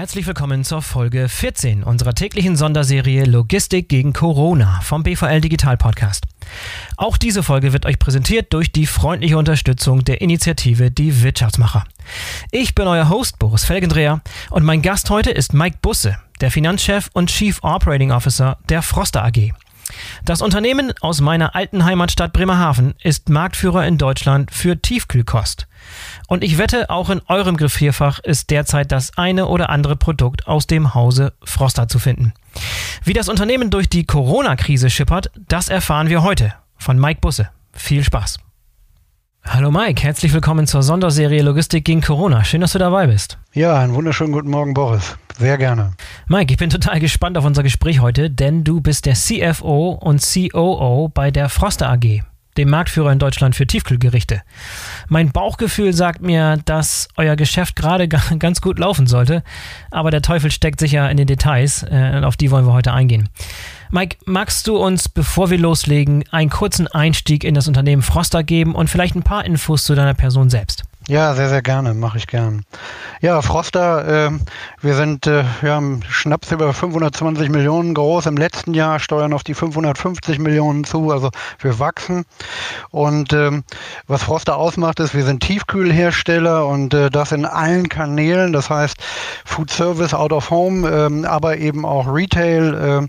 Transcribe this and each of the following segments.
Herzlich willkommen zur Folge 14 unserer täglichen Sonderserie Logistik gegen Corona vom BVL Digital Podcast. Auch diese Folge wird euch präsentiert durch die freundliche Unterstützung der Initiative Die Wirtschaftsmacher. Ich bin euer Host Boris Felgendreher und mein Gast heute ist Mike Busse, der Finanzchef und Chief Operating Officer der Froster AG. Das Unternehmen aus meiner alten Heimatstadt Bremerhaven ist Marktführer in Deutschland für Tiefkühlkost. Und ich wette, auch in eurem Griffierfach ist derzeit das eine oder andere Produkt aus dem Hause Froster zu finden. Wie das Unternehmen durch die Corona-Krise schippert, das erfahren wir heute von Mike Busse. Viel Spaß! Hallo Mike, herzlich willkommen zur Sonderserie Logistik gegen Corona. Schön, dass du dabei bist. Ja, einen wunderschönen guten Morgen, Boris. Sehr gerne. Mike, ich bin total gespannt auf unser Gespräch heute, denn du bist der CFO und COO bei der Froster AG, dem Marktführer in Deutschland für Tiefkühlgerichte. Mein Bauchgefühl sagt mir, dass euer Geschäft gerade ganz gut laufen sollte, aber der Teufel steckt sicher in den Details, äh, auf die wollen wir heute eingehen. Mike, magst du uns, bevor wir loslegen, einen kurzen Einstieg in das Unternehmen Froster geben und vielleicht ein paar Infos zu deiner Person selbst? Ja, sehr, sehr gerne, mache ich gern. Ja, Froster, äh, wir sind äh, ja, Schnaps über 520 Millionen groß im letzten Jahr, steuern auf die 550 Millionen zu, also wir wachsen. Und ähm, was Froster ausmacht, ist, wir sind Tiefkühlhersteller und äh, das in allen Kanälen, das heißt Food Service, Out of Home, ähm, aber eben auch Retail äh,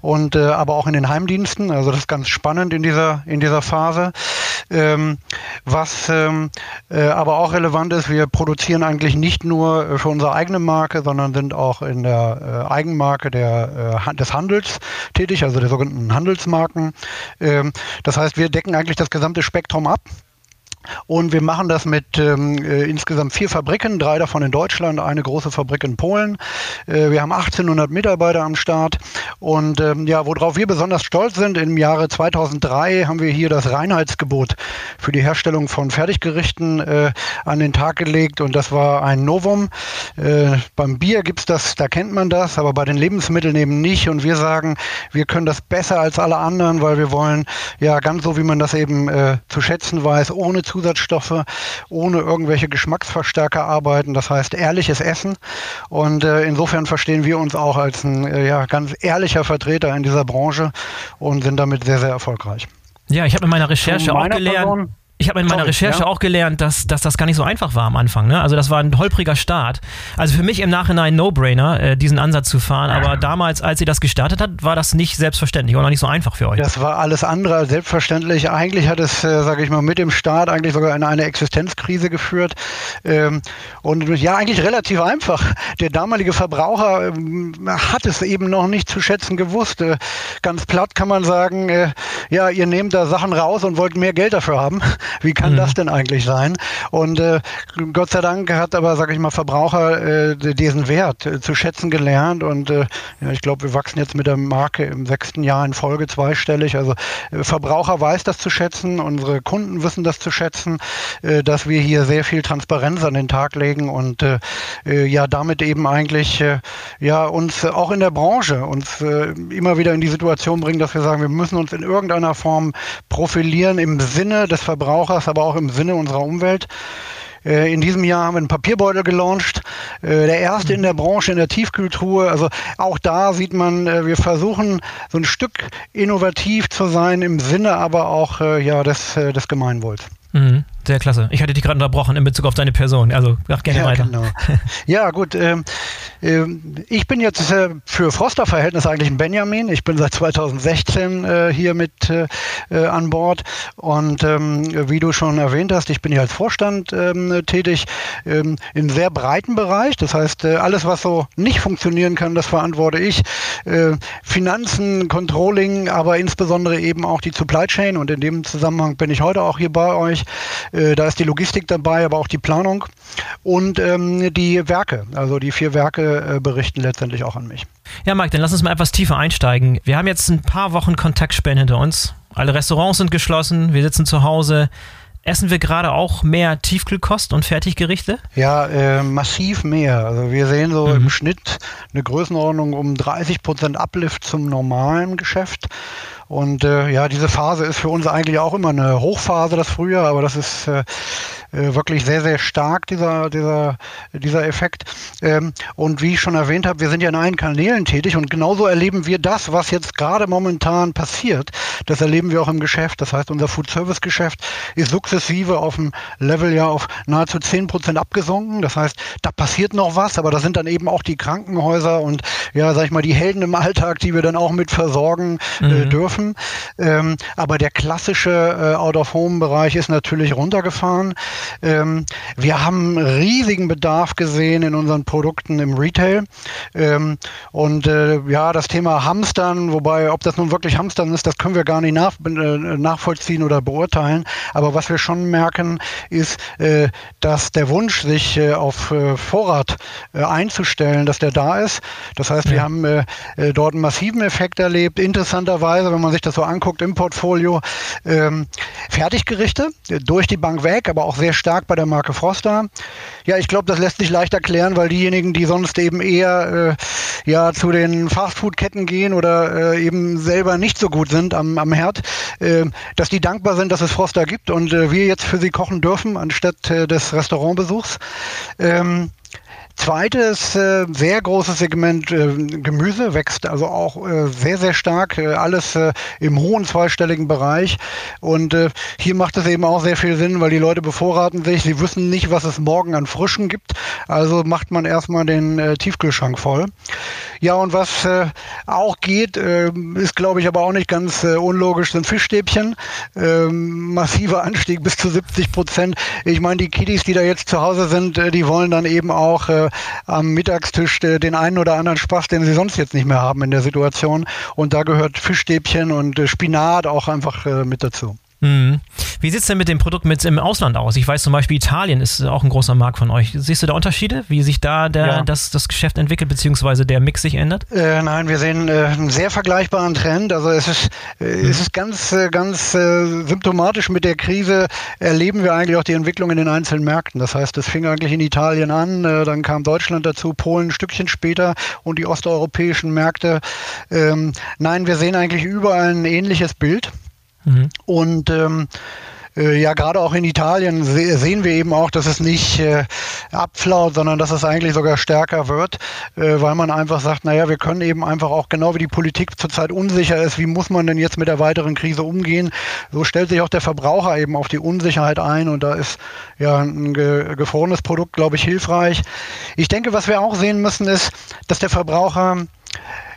und äh, aber auch in den Heimdiensten. Also das ist ganz spannend in dieser, in dieser Phase. Ähm, was ähm, äh, aber auch relevant ist, wir produzieren eigentlich nicht nur äh, für unsere eigene Marke, sondern sind auch in der äh, Eigenmarke der, äh, des Handels tätig, also der sogenannten Handelsmarken. Ähm, das heißt, wir decken eigentlich das gesamte Spektrum ab. Und wir machen das mit ähm, äh, insgesamt vier Fabriken, drei davon in Deutschland, eine große Fabrik in Polen. Äh, wir haben 1800 Mitarbeiter am Start. Und ähm, ja, worauf wir besonders stolz sind, im Jahre 2003 haben wir hier das Reinheitsgebot für die Herstellung von Fertiggerichten äh, an den Tag gelegt. Und das war ein Novum. Äh, beim Bier gibt's das, da kennt man das, aber bei den Lebensmitteln eben nicht. Und wir sagen, wir können das besser als alle anderen, weil wir wollen, ja, ganz so wie man das eben äh, zu schätzen weiß, ohne Zusatzstoffe, ohne irgendwelche Geschmacksverstärker arbeiten. Das heißt ehrliches Essen. Und äh, insofern verstehen wir uns auch als ein äh, ja, ganz ehrlicher Vertreter in dieser Branche und sind damit sehr, sehr erfolgreich. Ja, ich habe in meiner Recherche auch gelernt. Person, ich habe in meiner Sorry, Recherche ja? auch gelernt, dass, dass das gar nicht so einfach war am Anfang. Ne? Also das war ein holpriger Start. Also für mich im Nachhinein No-Brainer, äh, diesen Ansatz zu fahren. Aber damals, als ihr das gestartet habt, war das nicht selbstverständlich oder nicht so einfach für euch. Das war alles andere als selbstverständlich. Eigentlich hat es, äh, sage ich mal, mit dem Start eigentlich sogar in eine Existenzkrise geführt. Ähm, und ja, eigentlich relativ einfach. Der damalige Verbraucher ähm, hat es eben noch nicht zu schätzen gewusst. Äh, ganz platt kann man sagen, äh, ja, ihr nehmt da Sachen raus und wollt mehr Geld dafür haben. Wie kann mhm. das denn eigentlich sein? Und äh, Gott sei Dank hat aber, sage ich mal, Verbraucher äh, diesen Wert äh, zu schätzen gelernt. Und äh, ja, ich glaube, wir wachsen jetzt mit der Marke im sechsten Jahr in Folge zweistellig. Also äh, Verbraucher weiß das zu schätzen, unsere Kunden wissen das zu schätzen, äh, dass wir hier sehr viel Transparenz an den Tag legen und äh, äh ja damit eben eigentlich äh, ja uns auch in der Branche uns äh, immer wieder in die Situation bringen, dass wir sagen, wir müssen uns in irgendeiner Form profilieren im Sinne des Verbrauchers Verbrauchers, aber auch im Sinne unserer Umwelt. Äh, in diesem Jahr haben wir einen Papierbeutel gelauncht, äh, der erste in der Branche in der Tiefkühltruhe. Also auch da sieht man, äh, wir versuchen so ein Stück innovativ zu sein im Sinne aber auch ja, des, des Gemeinwohls. Mhm. Sehr klasse. Ich hatte dich gerade unterbrochen in Bezug auf deine Person. Also mach gerne ja, weiter. Genau. Ja, gut. Ähm, äh, ich bin jetzt äh, für Froster-Verhältnis eigentlich ein Benjamin. Ich bin seit 2016 äh, hier mit äh, äh, an Bord. Und ähm, wie du schon erwähnt hast, ich bin hier als Vorstand ähm, tätig ähm, im sehr breiten Bereich. Das heißt, äh, alles, was so nicht funktionieren kann, das verantworte ich. Finanzen, Controlling, aber insbesondere eben auch die Supply Chain. Und in dem Zusammenhang bin ich heute auch hier bei euch. Äh, da ist die Logistik dabei, aber auch die Planung und ähm, die Werke. Also die vier Werke äh, berichten letztendlich auch an mich. Ja, Mike, dann lass uns mal etwas tiefer einsteigen. Wir haben jetzt ein paar Wochen Kontaktsperren hinter uns. Alle Restaurants sind geschlossen, wir sitzen zu Hause. Essen wir gerade auch mehr Tiefkühlkost und Fertiggerichte? Ja, äh, massiv mehr. Also wir sehen so mhm. im Schnitt eine Größenordnung um 30 Prozent Uplift zum normalen Geschäft. Und äh, ja, diese Phase ist für uns eigentlich auch immer eine Hochphase, das Frühjahr, aber das ist äh, äh, wirklich sehr, sehr stark, dieser, dieser, dieser Effekt. Ähm, und wie ich schon erwähnt habe, wir sind ja in allen Kanälen tätig und genauso erleben wir das, was jetzt gerade momentan passiert. Das erleben wir auch im Geschäft. Das heißt, unser Food-Service-Geschäft ist sukzessive auf dem Level ja auf nahezu 10 Prozent abgesunken. Das heißt, da passiert noch was, aber da sind dann eben auch die Krankenhäuser und ja, sag ich mal, die Helden im Alltag, die wir dann auch mit versorgen äh, mhm. Dürfen. Ähm, aber der klassische äh, Out-of-Home-Bereich ist natürlich runtergefahren. Ähm, wir haben riesigen Bedarf gesehen in unseren Produkten im Retail. Ähm, und äh, ja, das Thema Hamstern, wobei, ob das nun wirklich Hamstern ist, das können wir gar nicht nach, äh, nachvollziehen oder beurteilen. Aber was wir schon merken, ist, äh, dass der Wunsch, sich äh, auf äh, Vorrat einzustellen, dass der da ist. Das heißt, wir haben dort einen massiven Effekt erlebt. Interessanterweise, wenn man sich das so anguckt im Portfolio, ähm, Fertiggerichte durch die Bank weg, aber auch sehr stark bei der Marke Froster. Ja, ich glaube, das lässt sich leicht erklären, weil diejenigen, die sonst eben eher äh, ja zu den Fastfood-Ketten gehen oder äh, eben selber nicht so gut sind am, am Herd, äh, dass die dankbar sind, dass es Froster gibt und äh, wir jetzt für sie kochen dürfen anstatt äh, des Restaurantbesuchs. Ähm, Zweites äh, sehr großes Segment äh, Gemüse wächst also auch äh, sehr, sehr stark, äh, alles äh, im hohen zweistelligen Bereich. Und äh, hier macht es eben auch sehr viel Sinn, weil die Leute bevorraten sich, sie wissen nicht, was es morgen an Frischen gibt. Also macht man erstmal den Tiefkühlschrank voll. Ja, und was auch geht, äh, ist glaube ich aber auch nicht ganz unlogisch, sind Fischstäbchen. Äh, massiver Anstieg bis zu 70 Prozent. Ich meine, die Kiddies, die da jetzt zu Hause sind, die wollen dann eben auch äh, am Mittagstisch äh, den einen oder anderen Spaß, den sie sonst jetzt nicht mehr haben in der Situation. Und da gehört Fischstäbchen und äh, Spinat auch einfach äh, mit dazu. Mhm. Wie sieht es denn mit dem Produkt mit im Ausland aus? Ich weiß zum Beispiel, Italien ist auch ein großer Markt von euch. Siehst du da Unterschiede, wie sich da der, ja. das, das Geschäft entwickelt, beziehungsweise der Mix sich ändert? Äh, nein, wir sehen äh, einen sehr vergleichbaren Trend. Also es ist, äh, mhm. es ist ganz, äh, ganz äh, symptomatisch mit der Krise erleben wir eigentlich auch die Entwicklung in den einzelnen Märkten. Das heißt, es fing eigentlich in Italien an, dann kam Deutschland dazu, Polen ein Stückchen später und die osteuropäischen Märkte. Ähm, nein, wir sehen eigentlich überall ein ähnliches Bild. Mhm. Und ähm, äh, ja, gerade auch in Italien se sehen wir eben auch, dass es nicht äh, abflaut, sondern dass es eigentlich sogar stärker wird, äh, weil man einfach sagt, naja, wir können eben einfach auch genau wie die Politik zurzeit unsicher ist, wie muss man denn jetzt mit der weiteren Krise umgehen, so stellt sich auch der Verbraucher eben auf die Unsicherheit ein und da ist ja ein ge gefrorenes Produkt, glaube ich, hilfreich. Ich denke, was wir auch sehen müssen, ist, dass der Verbraucher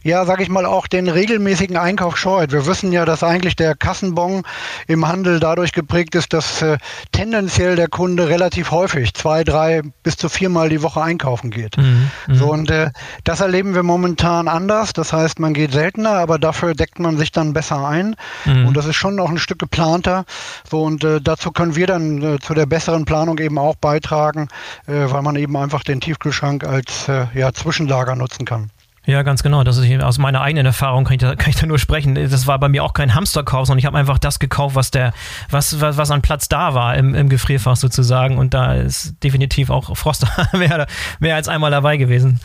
ja, sage ich mal, auch den regelmäßigen Einkauf scheut. Wir wissen ja, dass eigentlich der Kassenbon im Handel dadurch geprägt ist, dass äh, tendenziell der Kunde relativ häufig zwei, drei bis zu viermal die Woche einkaufen geht. Mhm, mhm. so und äh, das erleben wir momentan anders. Das heißt, man geht seltener, aber dafür deckt man sich dann besser ein. Mhm. Und das ist schon noch ein Stück geplanter. So und äh, dazu können wir dann äh, zu der besseren Planung eben auch beitragen, äh, weil man eben einfach den Tiefkühlschrank als äh, ja, Zwischenlager nutzen kann. Ja, ganz genau. Das ist aus meiner eigenen Erfahrung kann ich, da, kann ich da nur sprechen. Das war bei mir auch kein Hamsterkauf, sondern ich habe einfach das gekauft, was der, was, was, was an Platz da war im, im Gefrierfach sozusagen. Und da ist definitiv auch Froster mehr, mehr als einmal dabei gewesen.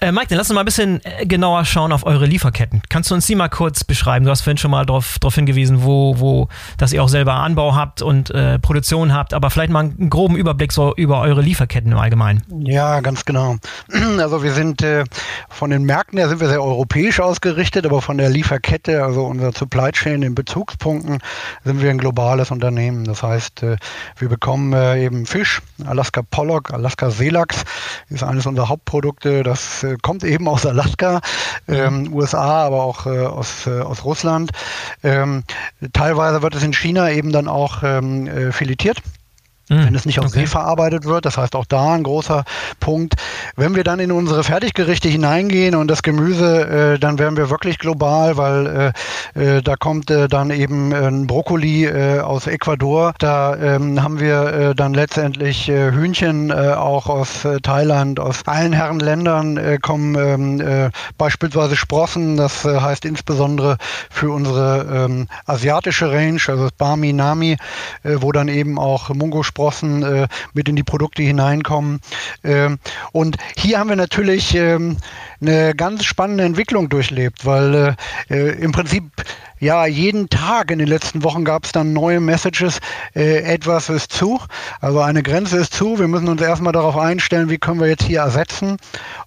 Äh, Mike, dann lass uns mal ein bisschen äh, genauer schauen auf eure Lieferketten. Kannst du uns die mal kurz beschreiben? Du hast vorhin schon mal darauf drauf hingewiesen, wo, wo, dass ihr auch selber Anbau habt und äh, Produktion habt, aber vielleicht mal einen groben Überblick so über eure Lieferketten im Allgemeinen. Ja, ganz genau. Also wir sind äh, von den Märkten Märkten, da sind wir sehr europäisch ausgerichtet, aber von der Lieferkette, also unser Supply Chain in Bezugspunkten, sind wir ein globales Unternehmen. Das heißt, äh, wir bekommen äh, eben Fisch, Alaska Pollock, Alaska Seelachs ist eines unserer Hauptprodukte. Das äh, kommt eben aus Alaska, ähm, USA, aber auch aus, aus Russland. Ähm, teilweise wird es in China eben dann auch ähm, filetiert. Wenn es nicht auf okay. See verarbeitet wird. Das heißt auch da ein großer Punkt. Wenn wir dann in unsere Fertiggerichte hineingehen und das Gemüse, äh, dann werden wir wirklich global, weil äh, äh, da kommt äh, dann eben ein Brokkoli äh, aus Ecuador. Da ähm, haben wir äh, dann letztendlich Hühnchen auch aus Thailand, aus allen Herren Ländern kommen ähm, beispielsweise Sprossen. Das heißt insbesondere für unsere ähm, asiatische Range, also das Bami Nami, wo dann eben auch Mungo Zuckersprossen äh, mit in die Produkte hineinkommen. Ähm, und hier haben wir natürlich ähm, eine ganz spannende Entwicklung durchlebt, weil äh, äh im Prinzip ja, jeden Tag in den letzten Wochen gab es dann neue Messages, äh, etwas ist zu, also eine Grenze ist zu, wir müssen uns erstmal darauf einstellen, wie können wir jetzt hier ersetzen.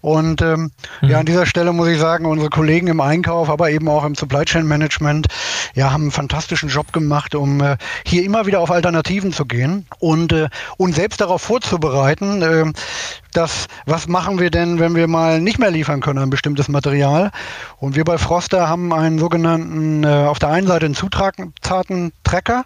Und ähm, mhm. ja, an dieser Stelle muss ich sagen, unsere Kollegen im Einkauf, aber eben auch im Supply Chain Management, ja, haben einen fantastischen Job gemacht, um äh, hier immer wieder auf Alternativen zu gehen und äh, uns selbst darauf vorzubereiten, äh, dass, was machen wir denn, wenn wir mal nicht mehr liefern können, ein bestimmtes Material. Und wir bei Froster haben einen sogenannten, äh, auf der einen Seite einen Zutaten-Tracker,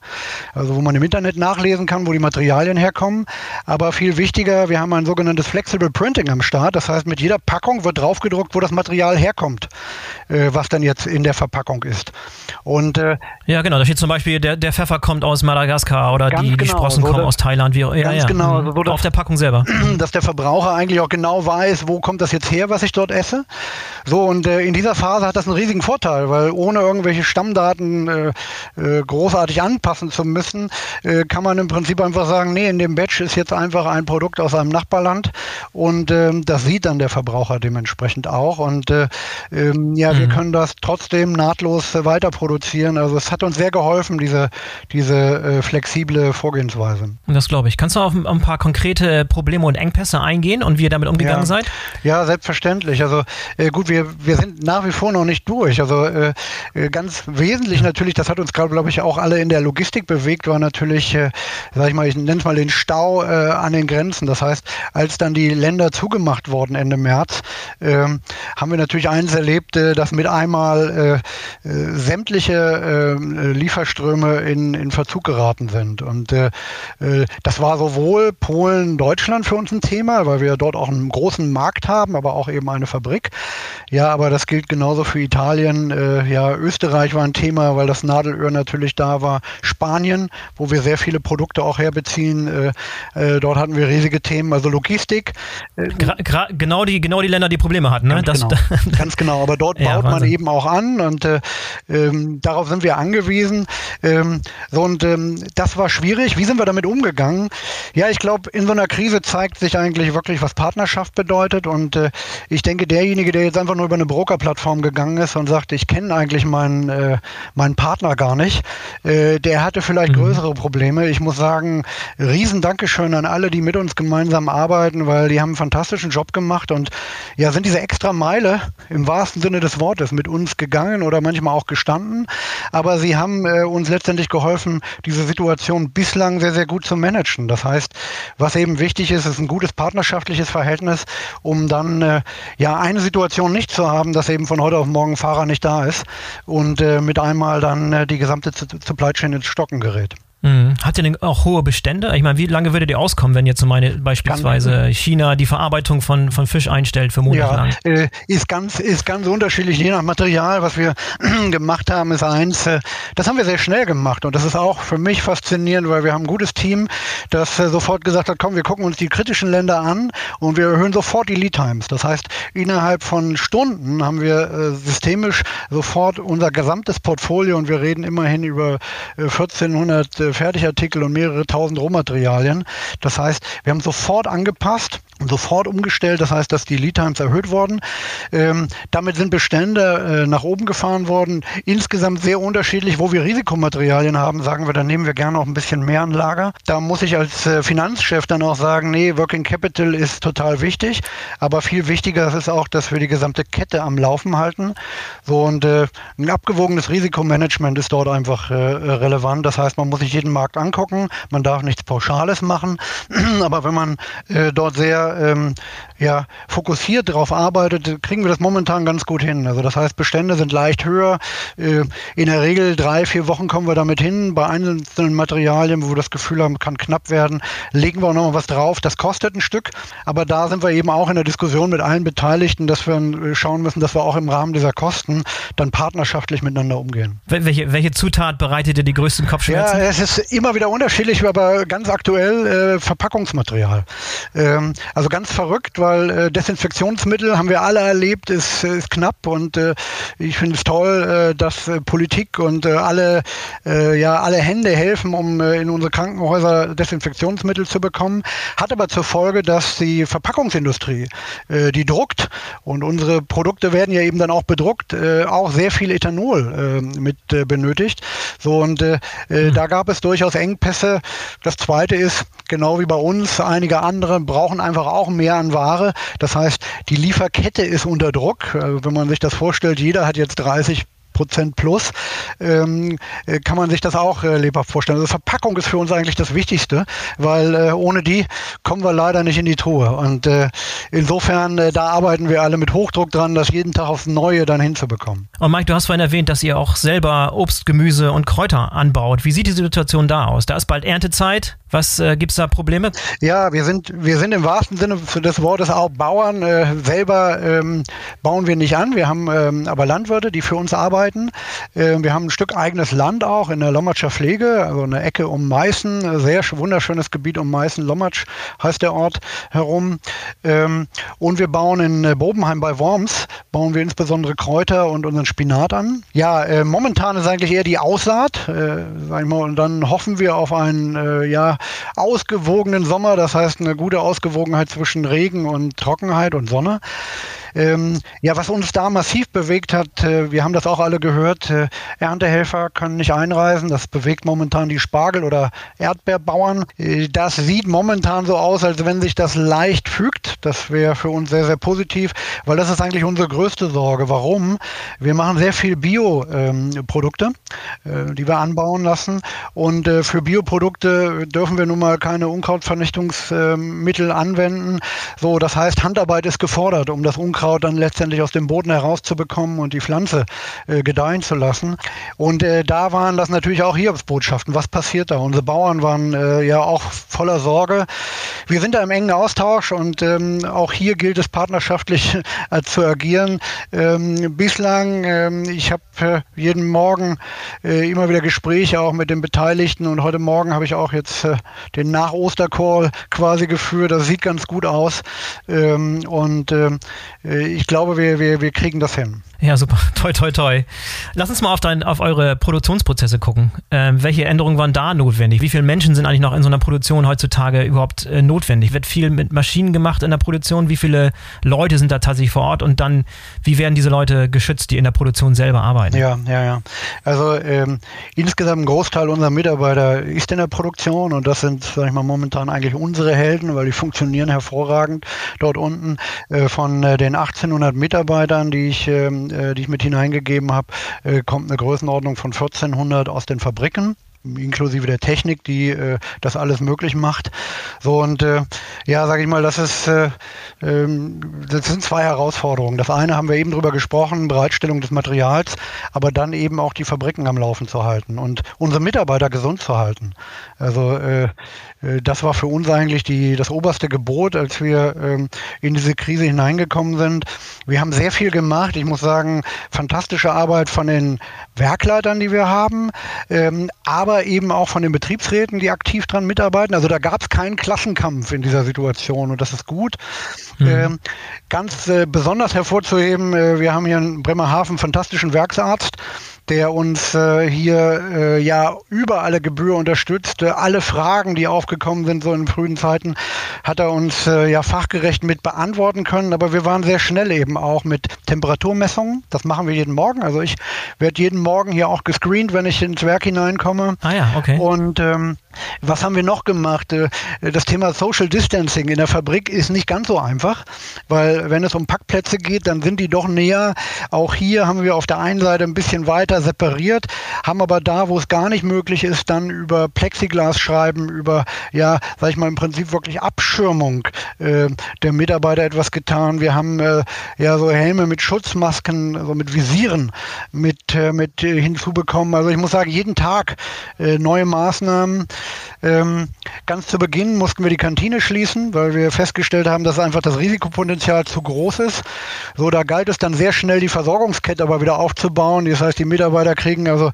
also wo man im Internet nachlesen kann, wo die Materialien herkommen. Aber viel wichtiger, wir haben ein sogenanntes Flexible Printing am Start. Das heißt, mit jeder Packung wird draufgedruckt, wo das Material herkommt, äh, was dann jetzt in der Verpackung ist. Und äh, ja, genau, da steht zum Beispiel, der, der Pfeffer kommt aus Madagaskar oder die, genau, die Sprossen so kommen aus Thailand. Wie, ja, ganz ja, genau. So auf der Packung selber. Dass der Verbraucher eigentlich auch genau weiß, wo kommt das jetzt her, was ich dort esse. So, und äh, in dieser Phase hat das einen riesigen Vorteil, weil ohne irgendwelche Stammdaten äh, äh, großartig anpassen zu müssen, äh, kann man im Prinzip einfach sagen, nee, in dem Batch ist jetzt einfach ein Produkt aus einem Nachbarland und ähm, das sieht dann der Verbraucher dementsprechend auch. Und äh, ähm, ja, mhm. wir können das trotzdem nahtlos weiter produzieren. Also es hat uns sehr geholfen, diese, diese flexible Vorgehensweise. Das glaube ich. Kannst du auf ein paar konkrete Probleme und Engpässe eingehen und wie ihr damit umgegangen ja. seid? Ja, selbstverständlich. Also äh, gut, wir, wir sind nach wie vor noch nicht durch. Also äh, äh ganz wesentlich natürlich, das hat uns gerade, glaube ich, auch alle in der Logistik bewegt, war natürlich, äh, sag ich mal, ich nenne es mal den Stau äh, an den Grenzen. Das heißt, als dann die Länder zugemacht wurden Ende März, äh, haben wir natürlich eins erlebt, äh, dass mit einmal sämtliche äh, Lieferströme in, in Verzug geraten sind. Und das war sowohl Polen, Deutschland für uns ein Thema, weil wir dort auch einen großen Markt haben, aber auch eben eine Fabrik. Ja, aber das gilt genauso für Italien. Äh, ja, Österreich war ein Thema, weil das Nadelöhr natürlich da war. Spanien, wo wir sehr viele Produkte auch herbeziehen. Äh, äh, dort hatten wir riesige Themen, also Logistik. Äh, genau, die, genau die Länder, die Probleme hatten. Ne? Ganz, das, genau. Ganz genau, aber dort ja, baut Wahnsinn. man eben auch an und äh, ähm, darauf sind wir angewiesen. Ähm, so und ähm, das war schwierig. Wie sind wir damit umgegangen? Ja, ich glaube, in so einer Krise zeigt sich eigentlich wirklich, was Partnerschaft bedeutet und äh, ich denke, derjenige, der jetzt einfach nur über eine Broker-Plattform gegangen ist und sagt, ich kenne eigentlich meinen, äh, meinen Partner gar nicht, äh, der hatte vielleicht mhm. größere Probleme. Ich muss sagen, riesen Dankeschön an alle, die mit uns gemeinsam arbeiten, weil die haben einen fantastischen Job gemacht und ja, sind diese extra Meile im wahrsten Sinne des Wortes mit uns gegangen oder manchmal auch gestanden. Aber sie haben äh, uns letztendlich geholfen, diese Situation bislang sehr, sehr gut zu managen. Das heißt, was eben wichtig ist, ist ein gutes partnerschaftliches Verhältnis, um dann äh, ja eine Situation nicht zu haben, dass eben von heute auf morgen Fahrer nicht da ist und äh, mit einmal dann äh, die gesamte Supply Chain ins Stocken gerät. Mhm. Hat ihr denn auch hohe Bestände? Ich meine, wie lange würdet ihr auskommen, wenn jetzt so meine beispielsweise China die Verarbeitung von, von Fisch einstellt für monatelang? Ja, äh, ist ganz, ist ganz unterschiedlich, je nach Material. Was wir gemacht haben, ist eins, äh, das haben wir sehr schnell gemacht und das ist auch für mich faszinierend, weil wir haben ein gutes Team, das äh, sofort gesagt hat, komm, wir gucken uns die kritischen Länder an und wir erhöhen sofort die Lead Times. Das heißt, innerhalb von Stunden haben wir äh, systemisch sofort unser gesamtes Portfolio und wir reden immerhin über 1400 Fertigartikel und mehrere tausend Rohmaterialien. Das heißt, wir haben sofort angepasst und sofort umgestellt. Das heißt, dass die Lead Times erhöht wurden. Ähm, damit sind Bestände äh, nach oben gefahren worden. Insgesamt sehr unterschiedlich. Wo wir Risikomaterialien haben, sagen wir, dann nehmen wir gerne auch ein bisschen mehr an Lager. Da muss ich als äh, Finanzchef dann auch sagen, nee, Working Capital ist total wichtig. Aber viel wichtiger ist auch, dass wir die gesamte Kette am Laufen halten. So und äh, ein abgewogenes Risikomanagement ist dort einfach äh, relevant. Das heißt, man muss sich jeden Markt angucken. Man darf nichts Pauschales machen. Aber wenn man äh, dort sehr ähm, ja, fokussiert darauf arbeitet, kriegen wir das momentan ganz gut hin. Also das heißt, Bestände sind leicht höher. Äh, in der Regel drei, vier Wochen kommen wir damit hin. Bei einzelnen Materialien, wo wir das Gefühl haben, kann knapp werden, legen wir auch noch mal was drauf. Das kostet ein Stück. Aber da sind wir eben auch in der Diskussion mit allen Beteiligten, dass wir äh, schauen müssen, dass wir auch im Rahmen dieser Kosten dann partnerschaftlich miteinander umgehen. Welche, welche Zutat bereitet dir die größten Kopfschmerzen? Ja, es ist ist immer wieder unterschiedlich, aber ganz aktuell äh, Verpackungsmaterial. Ähm, also ganz verrückt, weil äh, Desinfektionsmittel haben wir alle erlebt, ist, ist knapp und äh, ich finde es toll, äh, dass äh, Politik und äh, alle, ja, alle Hände helfen, um in unsere Krankenhäuser Desinfektionsmittel zu bekommen. Hat aber zur Folge, dass die Verpackungsindustrie, die druckt und unsere Produkte werden ja eben dann auch bedruckt, auch sehr viel Ethanol mit benötigt. So und mhm. da gab es durchaus Engpässe. Das zweite ist, genau wie bei uns, einige andere brauchen einfach auch mehr an Ware. Das heißt, die Lieferkette ist unter Druck. Also wenn man sich das vorstellt, jeder hat jetzt 30 Prozent plus, ähm, äh, kann man sich das auch äh, lebhaft vorstellen. Also Verpackung ist für uns eigentlich das Wichtigste, weil äh, ohne die kommen wir leider nicht in die Truhe. Und äh, insofern, äh, da arbeiten wir alle mit Hochdruck dran, das jeden Tag aufs Neue dann hinzubekommen. Und Mike, du hast vorhin erwähnt, dass ihr auch selber Obst, Gemüse und Kräuter anbaut. Wie sieht die Situation da aus? Da ist bald Erntezeit. Was äh, gibt es da Probleme? Ja, wir sind, wir sind im wahrsten Sinne des Wortes auch Bauern. Äh, selber ähm, bauen wir nicht an. Wir haben ähm, aber Landwirte, die für uns arbeiten. Äh, wir haben ein Stück eigenes Land auch in der Lommatscher Pflege, also eine Ecke um Meißen. Sehr wunderschönes Gebiet um Meißen. Lommatsch heißt der Ort herum. Ähm, und wir bauen in äh, Bobenheim bei Worms, bauen wir insbesondere Kräuter und unseren Spinat an. Ja, äh, momentan ist eigentlich eher die Aussaat, äh, sag ich mal, und dann hoffen wir auf ein, äh, ja, ausgewogenen Sommer, das heißt eine gute Ausgewogenheit zwischen Regen und Trockenheit und Sonne. Ähm, ja, was uns da massiv bewegt hat, äh, wir haben das auch alle gehört, äh, Erntehelfer können nicht einreisen. Das bewegt momentan die Spargel- oder Erdbeerbauern. Äh, das sieht momentan so aus, als wenn sich das leicht fügt. Das wäre für uns sehr, sehr positiv, weil das ist eigentlich unsere größte Sorge. Warum? Wir machen sehr viel Bioprodukte, ähm, die wir anbauen lassen. Und äh, für Bioprodukte dürfen wir nun mal keine Unkrautvernichtungsmittel anwenden. So, das heißt, Handarbeit ist gefordert, um das Unkraut Unkraut dann letztendlich aus dem Boden herauszubekommen und die Pflanze äh, gedeihen zu lassen. Und äh, da waren das natürlich auch Hiobsbotschaften. Was passiert da? Unsere Bauern waren äh, ja auch voller Sorge. Wir sind da im engen Austausch und ähm, auch hier gilt es partnerschaftlich äh, zu agieren. Ähm, bislang, ähm, ich habe äh, jeden Morgen äh, immer wieder Gespräche auch mit den Beteiligten und heute Morgen habe ich auch jetzt den Nach-Oster-Call quasi geführt. Das sieht ganz gut aus. Ähm, und äh, ich glaube, wir, wir, wir kriegen das hin. Ja, super. Toi, toi, toi. Lass uns mal auf, dein, auf eure Produktionsprozesse gucken. Ähm, welche Änderungen waren da notwendig? Wie viele Menschen sind eigentlich noch in so einer Produktion heutzutage überhaupt äh, notwendig? Wird viel mit Maschinen gemacht in der Produktion? Wie viele Leute sind da tatsächlich vor Ort? Und dann, wie werden diese Leute geschützt, die in der Produktion selber arbeiten? Ja, ja, ja. Also ähm, insgesamt ein Großteil unserer Mitarbeiter ist in der Produktion und das sind, sag ich mal, momentan eigentlich unsere Helden, weil die funktionieren hervorragend dort unten. Äh, von äh, den 1800 Mitarbeitern, die ich ähm, äh, die ich mit hineingegeben habe, äh, kommt eine Größenordnung von 1400 aus den Fabriken inklusive der Technik, die äh, das alles möglich macht. So und äh, ja, sage ich mal, das ist äh, ähm, das sind zwei Herausforderungen. Das eine haben wir eben drüber gesprochen, Bereitstellung des Materials, aber dann eben auch die Fabriken am Laufen zu halten und unsere Mitarbeiter gesund zu halten. Also äh, das war für uns eigentlich die, das oberste Gebot, als wir ähm, in diese Krise hineingekommen sind. Wir haben sehr viel gemacht. Ich muss sagen, fantastische Arbeit von den Werkleitern, die wir haben, ähm, aber eben auch von den Betriebsräten, die aktiv dran mitarbeiten. Also da gab es keinen Klassenkampf in dieser Situation und das ist gut. Mhm. Ähm, ganz äh, besonders hervorzuheben, äh, wir haben hier in Bremerhaven einen fantastischen Werksarzt der uns äh, hier äh, ja über alle Gebühr unterstützt. Alle Fragen, die aufgekommen sind, so in frühen Zeiten, hat er uns äh, ja fachgerecht mit beantworten können. Aber wir waren sehr schnell eben auch mit Temperaturmessungen. Das machen wir jeden Morgen. Also ich werde jeden Morgen hier auch gescreent, wenn ich ins Werk hineinkomme. Ah ja, okay. Und ähm, was haben wir noch gemacht? Äh, das Thema Social Distancing in der Fabrik ist nicht ganz so einfach, weil wenn es um Packplätze geht, dann sind die doch näher. Auch hier haben wir auf der einen Seite ein bisschen weiter separiert, haben aber da, wo es gar nicht möglich ist, dann über Plexiglas schreiben, über, ja, sag ich mal, im Prinzip wirklich Abschirmung äh, der Mitarbeiter etwas getan. Wir haben äh, ja so Helme mit Schutzmasken, also mit Visieren mit, äh, mit äh, hinzubekommen. Also ich muss sagen, jeden Tag äh, neue Maßnahmen. Ähm, ganz zu Beginn mussten wir die Kantine schließen, weil wir festgestellt haben, dass einfach das Risikopotenzial zu groß ist. So, da galt es dann sehr schnell, die Versorgungskette aber wieder aufzubauen. Das heißt, die Mitarbeiter Mitarbeiter kriegen also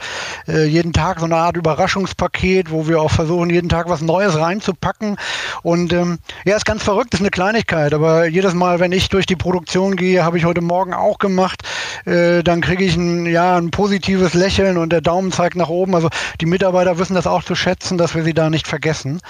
äh, jeden Tag so eine Art Überraschungspaket, wo wir auch versuchen, jeden Tag was Neues reinzupacken. Und ähm, ja, ist ganz verrückt, ist eine Kleinigkeit, aber jedes Mal, wenn ich durch die Produktion gehe, habe ich heute Morgen auch gemacht, äh, dann kriege ich ein, ja, ein positives Lächeln und der Daumen zeigt nach oben. Also die Mitarbeiter wissen das auch zu schätzen, dass wir sie da nicht vergessen.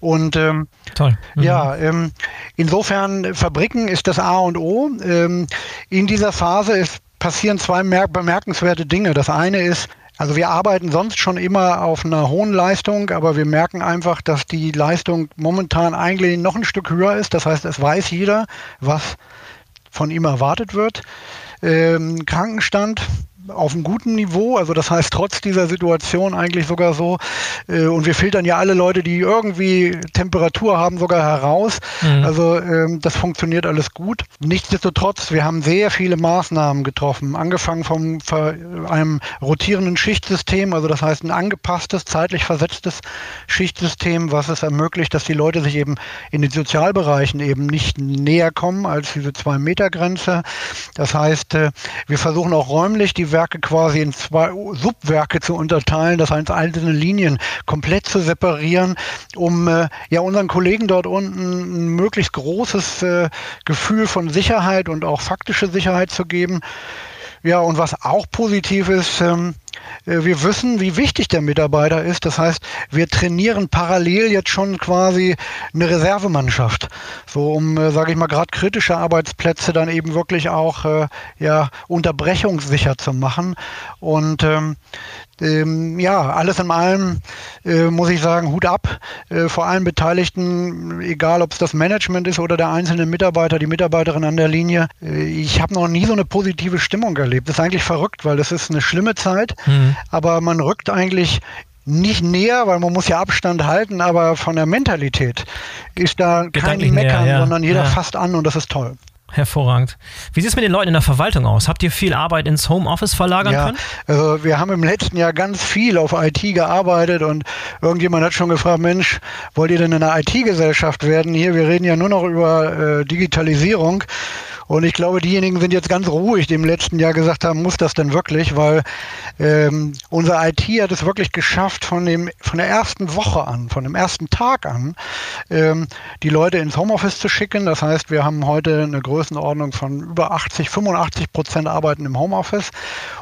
Und ähm, Toll. Mhm. ja, ähm, insofern Fabriken ist das A und O. Ähm, in dieser Phase ist, passieren zwei bemerkenswerte Dinge. Das eine ist, also wir arbeiten sonst schon immer auf einer hohen Leistung, aber wir merken einfach, dass die Leistung momentan eigentlich noch ein Stück höher ist. Das heißt, es weiß jeder, was von ihm erwartet wird. Ähm, Krankenstand auf einem guten Niveau. Also das heißt, trotz dieser Situation eigentlich sogar so. Äh, und wir filtern ja alle Leute, die irgendwie Temperatur haben, sogar heraus. Mhm. Also ähm, das funktioniert alles gut. Nichtsdestotrotz, wir haben sehr viele Maßnahmen getroffen, angefangen vom einem rotierenden Schichtsystem, also das heißt ein angepasstes, zeitlich versetztes Schichtsystem, was es ermöglicht, dass die Leute sich eben in den Sozialbereichen eben nicht näher kommen als diese zwei Meter Grenze. Das heißt, äh, wir versuchen auch räumlich die Werke quasi in zwei Subwerke zu unterteilen, das heißt einzelne Linien komplett zu separieren, um äh, ja unseren Kollegen dort unten ein möglichst großes äh, Gefühl von Sicherheit und auch faktische Sicherheit zu geben. Ja, und was auch positiv ist, ähm, äh, wir wissen, wie wichtig der Mitarbeiter ist. Das heißt, wir trainieren parallel jetzt schon quasi eine Reservemannschaft, so um, äh, sage ich mal, gerade kritische Arbeitsplätze dann eben wirklich auch äh, ja unterbrechungssicher zu machen. Und ähm, ähm, ja, alles in allem äh, muss ich sagen, Hut ab äh, vor allen Beteiligten, egal ob es das Management ist oder der einzelne Mitarbeiter, die Mitarbeiterin an der Linie. Äh, ich habe noch nie so eine positive Stimmung erlebt. Das ist eigentlich verrückt, weil das ist eine schlimme Zeit, mhm. aber man rückt eigentlich nicht näher, weil man muss ja Abstand halten, aber von der Mentalität ist da kein Meckern, näher, ja. sondern jeder ja. fasst an und das ist toll. Hervorragend. Wie sieht es mit den Leuten in der Verwaltung aus? Habt ihr viel Arbeit ins Homeoffice verlagern ja, können? Also wir haben im letzten Jahr ganz viel auf IT gearbeitet und irgendjemand hat schon gefragt, Mensch, wollt ihr denn in einer IT-Gesellschaft werden? Hier, wir reden ja nur noch über äh, Digitalisierung. Und ich glaube, diejenigen sind jetzt ganz ruhig, die im letzten Jahr gesagt haben, muss das denn wirklich? Weil ähm, unser IT hat es wirklich geschafft, von, dem, von der ersten Woche an, von dem ersten Tag an, ähm, die Leute ins Homeoffice zu schicken. Das heißt, wir haben heute eine Größenordnung von über 80, 85 Prozent arbeiten im Homeoffice.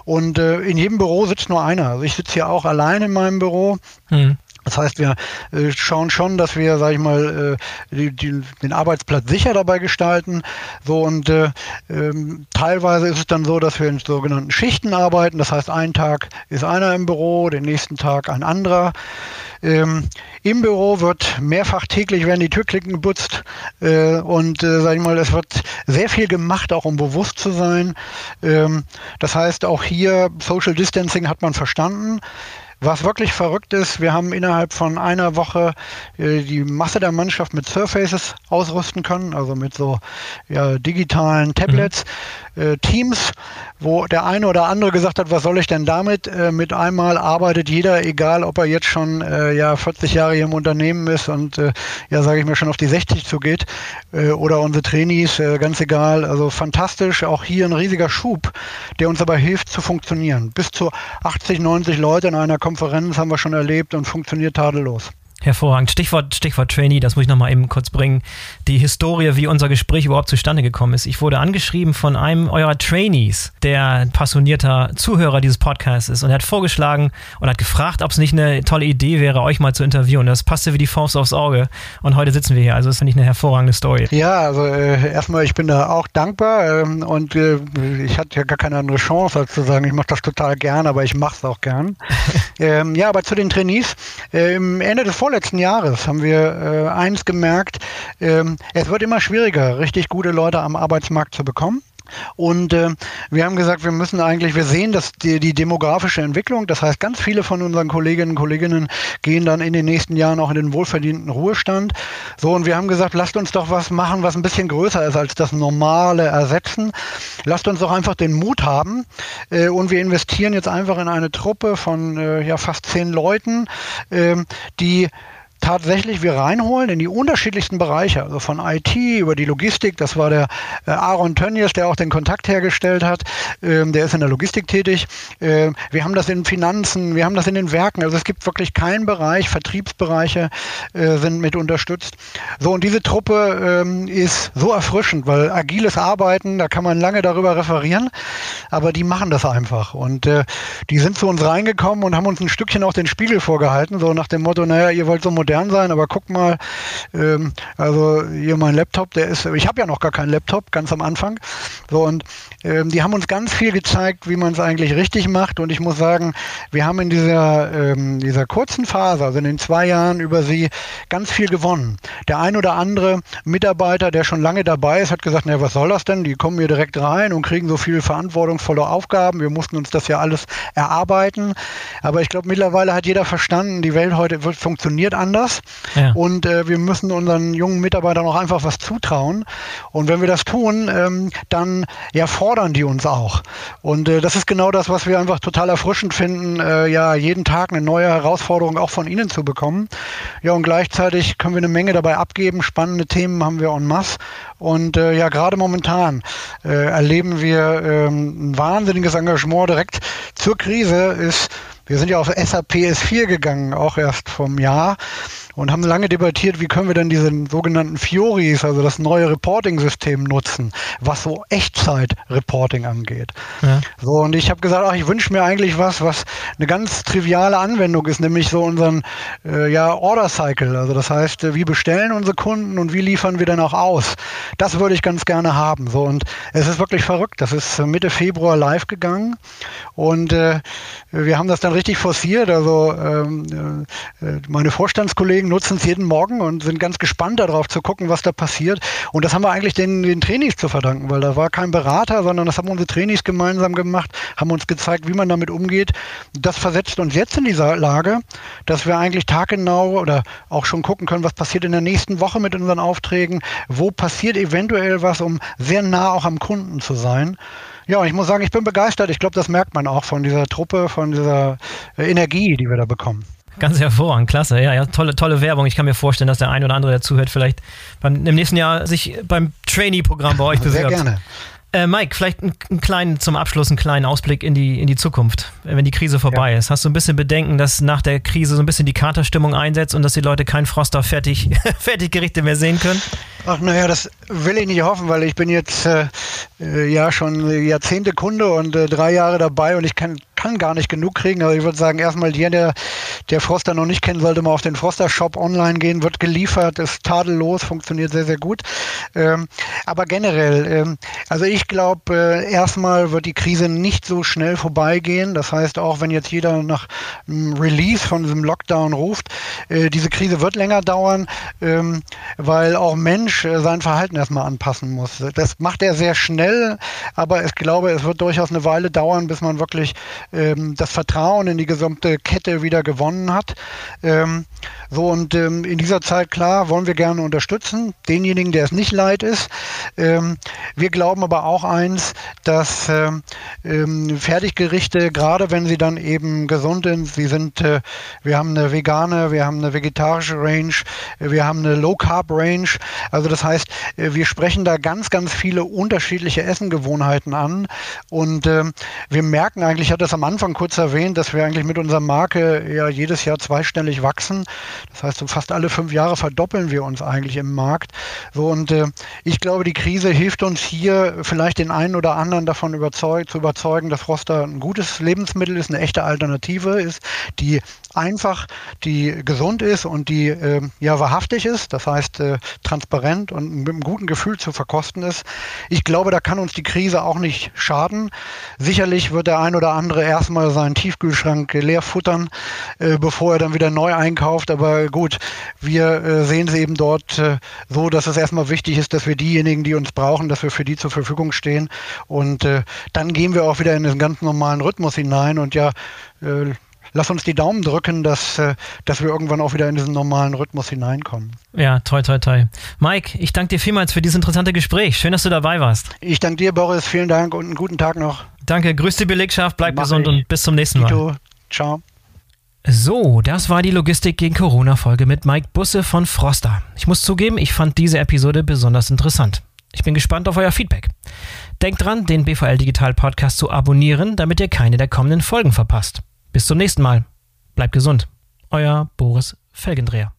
Und äh, in jedem Büro sitzt nur einer. Also ich sitze hier auch allein in meinem Büro. Mhm. Das heißt, wir äh, schauen schon, dass wir, sage ich mal, äh, die, die, den Arbeitsplatz sicher dabei gestalten. So und äh, ähm, teilweise ist es dann so, dass wir in sogenannten Schichten arbeiten. Das heißt, einen Tag ist einer im Büro, den nächsten Tag ein anderer. Ähm, Im Büro wird mehrfach täglich werden die Türklicken geputzt äh, und äh, sag ich mal, es wird sehr viel gemacht, auch um bewusst zu sein. Ähm, das heißt, auch hier Social Distancing hat man verstanden. Was wirklich verrückt ist, wir haben innerhalb von einer Woche äh, die Masse der Mannschaft mit Surfaces ausrüsten können, also mit so ja, digitalen Tablets, mhm. äh, Teams, wo der eine oder andere gesagt hat, was soll ich denn damit? Äh, mit einmal arbeitet jeder, egal ob er jetzt schon ja 40 Jahre hier im Unternehmen ist und ja, sage ich mir schon auf die 60 zugeht, oder unsere Trainees, ganz egal. Also fantastisch, auch hier ein riesiger Schub, der uns aber hilft zu funktionieren. Bis zu 80, 90 Leute in einer Kom Konferenz haben wir schon erlebt und funktioniert tadellos. Hervorragend. Stichwort, Stichwort Trainee, das muss ich nochmal eben kurz bringen. Die Historie, wie unser Gespräch überhaupt zustande gekommen ist. Ich wurde angeschrieben von einem eurer Trainees, der passionierter Zuhörer dieses Podcasts ist und er hat vorgeschlagen und hat gefragt, ob es nicht eine tolle Idee wäre, euch mal zu interviewen. Das passte wie die Faust aufs Auge und heute sitzen wir hier. Also das finde ich eine hervorragende Story. Ja, also äh, erstmal, ich bin da auch dankbar ähm, und äh, ich hatte ja gar keine andere Chance, als zu sagen, ich mache das total gern, aber ich mache es auch gern. ähm, ja, aber zu den Trainees. Äh, Ende des Vorletzten vorletzten Jahres haben wir äh, eins gemerkt, ähm, es wird immer schwieriger, richtig gute Leute am Arbeitsmarkt zu bekommen. Und äh, wir haben gesagt, wir müssen eigentlich, wir sehen, dass die, die, demografische Entwicklung, das heißt, ganz viele von unseren Kolleginnen und Kolleginnen gehen dann in den nächsten Jahren auch in den wohlverdienten Ruhestand. So, und wir haben gesagt, lasst uns doch was machen, was ein bisschen größer ist als das normale Ersetzen. Lasst uns doch einfach den Mut haben. Äh, und wir investieren jetzt einfach in eine Truppe von äh, ja, fast zehn Leuten, äh, die tatsächlich wir reinholen in die unterschiedlichsten Bereiche, also von IT über die Logistik. Das war der äh, Aaron Tönnies, der auch den Kontakt hergestellt hat. Ähm, der ist in der Logistik tätig. Äh, wir haben das in Finanzen, wir haben das in den Werken. Also es gibt wirklich keinen Bereich, Vertriebsbereiche äh, sind mit unterstützt. So, und diese Truppe ähm, ist so erfrischend, weil agiles Arbeiten, da kann man lange darüber referieren, aber die machen das einfach. Und äh, die sind zu uns reingekommen und haben uns ein Stückchen auch den Spiegel vorgehalten, so nach dem Motto, naja, ihr wollt so modern sein, aber guck mal, ähm, also hier mein Laptop, der ist, ich habe ja noch gar keinen Laptop, ganz am Anfang. So, und ähm, die haben uns ganz viel gezeigt, wie man es eigentlich richtig macht. Und ich muss sagen, wir haben in dieser, ähm, dieser kurzen Phase, also in den zwei Jahren über sie, ganz viel gewonnen. Der ein oder andere Mitarbeiter, der schon lange dabei ist, hat gesagt, naja, was soll das denn? Die kommen hier direkt rein und kriegen so viele verantwortungsvolle Aufgaben. Wir mussten uns das ja alles erarbeiten. Aber ich glaube, mittlerweile hat jeder verstanden, die Welt heute funktioniert anders. Ja. Und äh, wir müssen unseren jungen Mitarbeitern auch einfach was zutrauen. Und wenn wir das tun, ähm, dann ja, fordern die uns auch. Und äh, das ist genau das, was wir einfach total erfrischend finden, äh, ja, jeden Tag eine neue Herausforderung auch von ihnen zu bekommen. Ja, und gleichzeitig können wir eine Menge dabei abgeben. Spannende Themen haben wir en masse. Und äh, ja, gerade momentan äh, erleben wir ähm, ein wahnsinniges Engagement direkt zur Krise ist wir sind ja auf SAP S4 gegangen, auch erst vom Jahr und haben lange debattiert, wie können wir denn diese sogenannten Fioris, also das neue Reporting-System nutzen, was so Echtzeit-Reporting angeht. Ja. So, und ich habe gesagt, ach, ich wünsche mir eigentlich was, was eine ganz triviale Anwendung ist, nämlich so unseren äh, ja, Order-Cycle. Also das heißt, äh, wie bestellen unsere Kunden und wie liefern wir dann auch aus? Das würde ich ganz gerne haben. So, und es ist wirklich verrückt. Das ist Mitte Februar live gegangen und äh, wir haben das dann richtig forciert. Also ähm, äh, meine Vorstandskollegen Kollegen nutzen es jeden Morgen und sind ganz gespannt darauf zu gucken, was da passiert. Und das haben wir eigentlich den, den Trainings zu verdanken, weil da war kein Berater, sondern das haben unsere Trainings gemeinsam gemacht, haben uns gezeigt, wie man damit umgeht. Das versetzt uns jetzt in dieser Lage, dass wir eigentlich taggenau oder auch schon gucken können, was passiert in der nächsten Woche mit unseren Aufträgen, wo passiert eventuell was, um sehr nah auch am Kunden zu sein. Ja, ich muss sagen, ich bin begeistert. Ich glaube, das merkt man auch von dieser Truppe, von dieser äh, Energie, die wir da bekommen. Ganz hervorragend, klasse. Ja, ja, tolle, tolle Werbung. Ich kann mir vorstellen, dass der ein oder andere, der zuhört, vielleicht beim, im nächsten Jahr sich beim Trainee-Programm bei euch bewirbt. Sehr gerne. Äh, Mike, vielleicht einen kleinen, zum Abschluss einen kleinen Ausblick in die, in die Zukunft, wenn die Krise vorbei ja. ist. Hast du ein bisschen Bedenken, dass nach der Krise so ein bisschen die Katerstimmung einsetzt und dass die Leute kein Froster fertig, Fertiggerichte mehr sehen können? Ach naja, das will ich nicht hoffen, weil ich bin jetzt äh, äh ja schon Jahrzehnte Kunde und äh, drei Jahre dabei und ich kann kann gar nicht genug kriegen. Also ich würde sagen, erstmal der, der, der Froster noch nicht kennt, sollte mal auf den Froster Shop online gehen, wird geliefert, ist tadellos, funktioniert sehr, sehr gut. Ähm, aber generell, ähm, also ich glaube, äh, erstmal wird die Krise nicht so schnell vorbeigehen. Das heißt, auch wenn jetzt jeder nach einem Release von diesem Lockdown ruft, äh, diese Krise wird länger dauern, ähm, weil auch Mensch äh, sein Verhalten erstmal anpassen muss. Das macht er sehr schnell, aber ich glaube, es wird durchaus eine Weile dauern, bis man wirklich ähm, das Vertrauen in die gesamte Kette wieder gewonnen hat. Ähm, so und ähm, in dieser Zeit, klar, wollen wir gerne unterstützen, denjenigen, der es nicht leid ist. Ähm, wir glauben aber auch eins, dass ähm, ähm, Fertiggerichte, gerade wenn sie dann eben gesund sind, sie sind, äh, wir haben eine vegane, wir haben eine vegetarische Range, wir haben eine Low Carb Range. Also das heißt, äh, wir sprechen da ganz, ganz viele unterschiedliche Essengewohnheiten an und wir merken eigentlich, ich hatte am Anfang kurz erwähnt, dass wir eigentlich mit unserer Marke ja jedes Jahr zweistellig wachsen. Das heißt, so fast alle fünf Jahre verdoppeln wir uns eigentlich im Markt. So und äh, ich glaube, die Krise hilft uns hier vielleicht den einen oder anderen davon überzeug, zu überzeugen, dass Roster ein gutes Lebensmittel ist, eine echte Alternative ist, die einfach, die gesund ist und die äh, ja wahrhaftig ist, das heißt äh, transparent und mit einem guten Gefühl zu verkosten ist. Ich glaube, da kann uns die Krise auch nicht schaden. Sicherlich wird der ein oder andere erstmal seinen Tiefkühlschrank leer futtern, äh, bevor er dann wieder neu einkauft. Aber gut, wir äh, sehen es eben dort äh, so, dass es erstmal wichtig ist, dass wir diejenigen, die uns brauchen, dass wir für die zur Verfügung stehen. Und äh, dann gehen wir auch wieder in den ganz normalen Rhythmus hinein. Und ja, lass uns die Daumen drücken, dass, dass wir irgendwann auch wieder in diesen normalen Rhythmus hineinkommen. Ja, toi, toi, toi. Mike, ich danke dir vielmals für dieses interessante Gespräch. Schön, dass du dabei warst. Ich danke dir, Boris. Vielen Dank und einen guten Tag noch. Danke, grüß die Belegschaft, bleib Mach gesund ich. und bis zum nächsten Mal. Tito. Ciao. So, das war die Logistik gegen Corona-Folge mit Mike Busse von Froster. Ich muss zugeben, ich fand diese Episode besonders interessant. Ich bin gespannt auf euer Feedback. Denkt dran, den BVL Digital Podcast zu abonnieren, damit ihr keine der kommenden Folgen verpasst. Bis zum nächsten Mal. Bleibt gesund. Euer Boris Felgendreher.